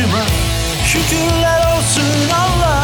başıma. Şükürler olsun Allah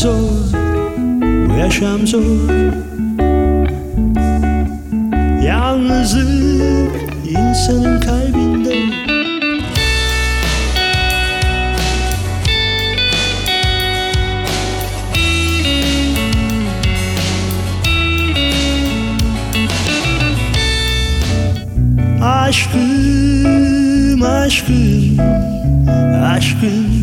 zor Bu yaşam zor. Yalnızlık insanın kalbinde. Aşkım, aşkım, aşkım